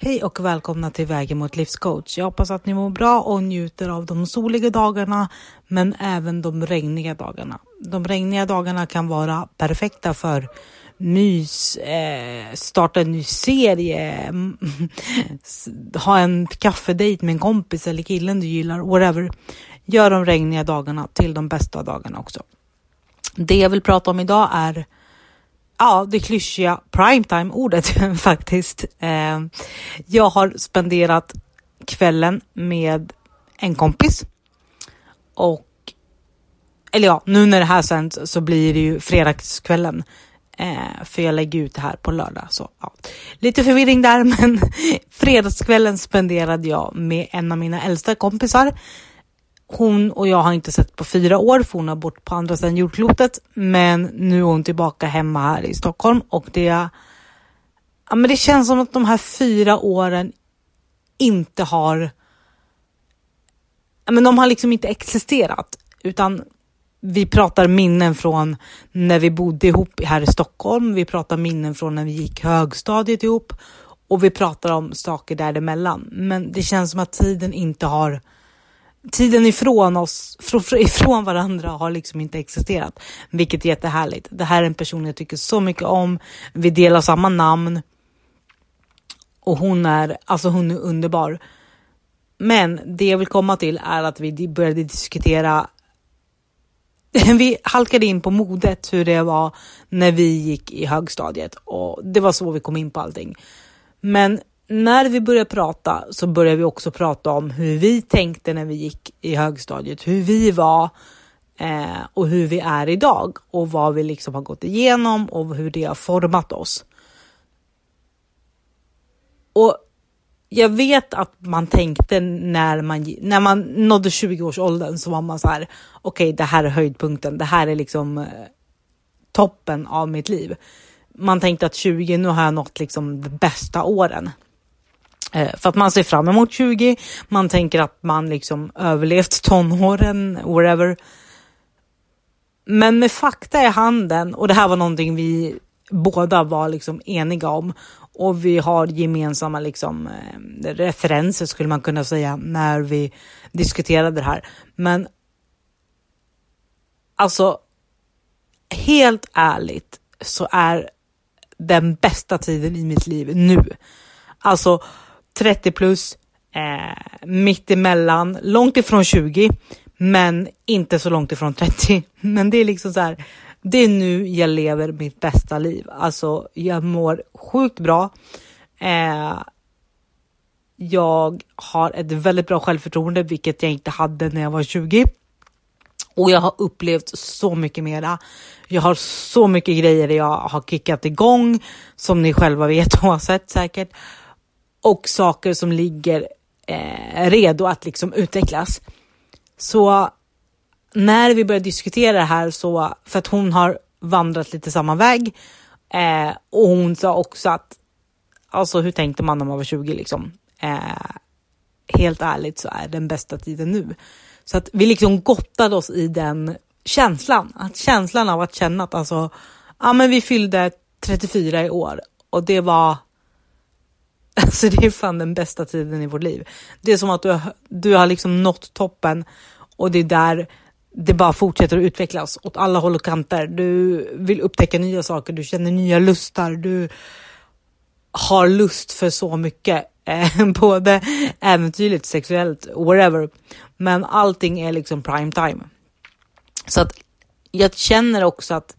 Hej och välkomna till Vägen mot livscoach. Jag hoppas att ni mår bra och njuter av de soliga dagarna, men även de regniga dagarna. De regniga dagarna kan vara perfekta för mys, eh, starta en ny serie, mm, ha en kaffedejt med en kompis eller killen du gillar, whatever. Gör de regniga dagarna till de bästa dagarna också. Det jag vill prata om idag är ja, det klyschiga primetime-ordet faktiskt. Eh, jag har spenderat kvällen med en kompis och eller ja, nu när det här sänds så blir det ju fredagskvällen. Eh, för jag lägger ut det här på lördag. Så, ja. Lite förvirring där, men fredagskvällen spenderade jag med en av mina äldsta kompisar hon och jag har inte sett på fyra år för hon har bott på andra sidan jordklotet. Men nu är hon tillbaka hemma här i Stockholm och det, ja, men det känns som att de här fyra åren inte har, ja, men de har liksom inte existerat utan vi pratar minnen från när vi bodde ihop här i Stockholm. Vi pratar minnen från när vi gick högstadiet ihop och vi pratar om saker däremellan. Men det känns som att tiden inte har tiden ifrån oss, ifrån varandra har liksom inte existerat, vilket är jättehärligt. Det här är en person jag tycker så mycket om. Vi delar samma namn och hon är, alltså hon är underbar. Men det jag vill komma till är att vi började diskutera vi halkade in på modet, hur det var när vi gick i högstadiet och det var så vi kom in på allting. Men när vi började prata så började vi också prata om hur vi tänkte när vi gick i högstadiet, hur vi var eh, och hur vi är idag och vad vi liksom har gått igenom och hur det har format oss. Och jag vet att man tänkte när man, när man nådde 20-årsåldern så var man så här, okej, okay, det här är höjdpunkten, det här är liksom eh, toppen av mitt liv. Man tänkte att 20, nu har jag nått liksom de bästa åren. Eh, för att man ser fram emot 20, man tänker att man liksom överlevt tonåren, whatever. Men med fakta i handen, och det här var någonting vi båda var liksom eniga om och vi har gemensamma liksom, eh, referenser skulle man kunna säga när vi diskuterade det här. Men alltså, helt ärligt så är den bästa tiden i mitt liv nu. Alltså 30 plus, eh, mitt emellan, långt ifrån 20, men inte så långt ifrån 30. Men det är liksom så här, det är nu jag lever mitt bästa liv. Alltså, jag mår sjukt bra. Eh, jag har ett väldigt bra självförtroende, vilket jag inte hade när jag var 20. Och jag har upplevt så mycket mera. Jag har så mycket grejer jag har kickat igång som ni själva vet och har sett säkert och saker som ligger eh, redo att liksom utvecklas. Så när vi började diskutera det här så, för att hon har vandrat lite samma väg eh, och hon sa också att, alltså hur tänkte man när man var 20 liksom? Eh, helt ärligt så är den bästa tiden nu. Så att vi liksom gottade oss i den känslan, att känslan av att känna att alltså, ja men vi fyllde 34 i år och det var Alltså det är fan den bästa tiden i vårt liv. Det är som att du, har, du har liksom nått toppen och det är där det bara fortsätter att utvecklas åt alla håll och kanter. Du vill upptäcka nya saker, du känner nya lustar, du har lust för så mycket. Eh, både äventyrligt, sexuellt, whatever. Men allting är liksom prime time. Så att jag känner också att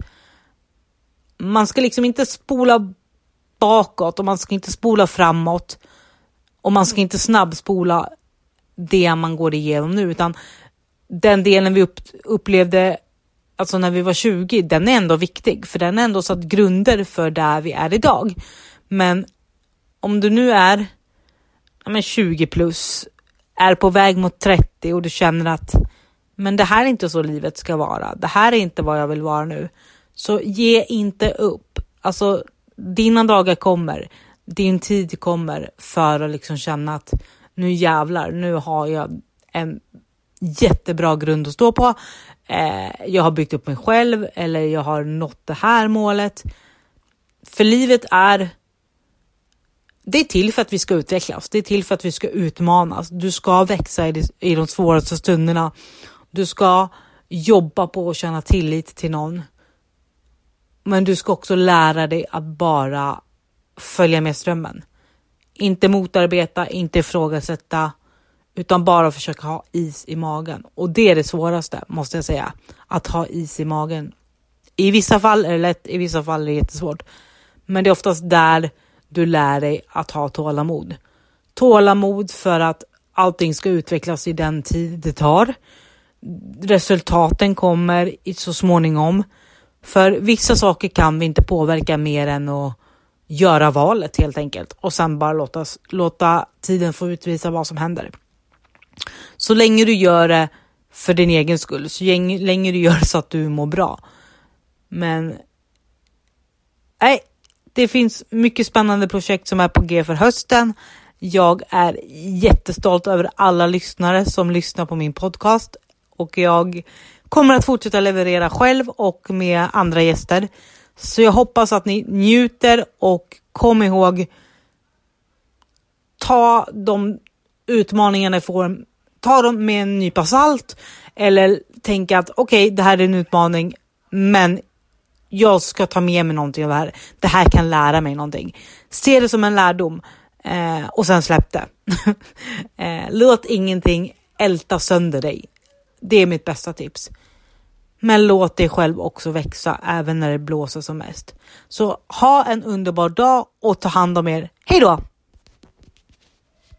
man ska liksom inte spola bakåt och man ska inte spola framåt och man ska inte snabbspola det man går igenom nu, utan den delen vi upp, upplevde alltså när vi var 20, den är ändå viktig, för den är ändå satt grunder för där vi är idag. Men om du nu är men 20 plus, är på väg mot 30 och du känner att men det här är inte så livet ska vara. Det här är inte vad jag vill vara nu. Så ge inte upp. Alltså, dina dagar kommer, din tid kommer för att liksom känna att nu jävlar, nu har jag en jättebra grund att stå på. Eh, jag har byggt upp mig själv eller jag har nått det här målet. För livet är det är till för att vi ska utvecklas. Det är till för att vi ska utmanas. Du ska växa i, i de svåraste stunderna. Du ska jobba på att känna tillit till någon. Men du ska också lära dig att bara följa med strömmen. Inte motarbeta, inte ifrågasätta, utan bara försöka ha is i magen. Och det är det svåraste, måste jag säga. Att ha is i magen. I vissa fall är det lätt, i vissa fall är det jättesvårt. Men det är oftast där du lär dig att ha tålamod. Tålamod för att allting ska utvecklas i den tid det tar. Resultaten kommer så småningom. För vissa saker kan vi inte påverka mer än att göra valet helt enkelt och sen bara låta, låta tiden få utvisa vad som händer. Så länge du gör det för din egen skull, så länge du gör det så att du mår bra. Men nej, det finns mycket spännande projekt som är på G för hösten. Jag är jättestolt över alla lyssnare som lyssnar på min podcast och jag kommer att fortsätta leverera själv och med andra gäster. Så jag hoppas att ni njuter och kom ihåg ta de utmaningarna ni får, ta dem med en nypa salt eller tänka att okej, okay, det här är en utmaning, men jag ska ta med mig någonting av det här. Det här kan lära mig någonting. Se det som en lärdom eh, och sen släpp det. eh, låt ingenting älta sönder dig. Det är mitt bästa tips. Men låt dig själv också växa även när det blåser som mest. Så ha en underbar dag och ta hand om er. Hej då!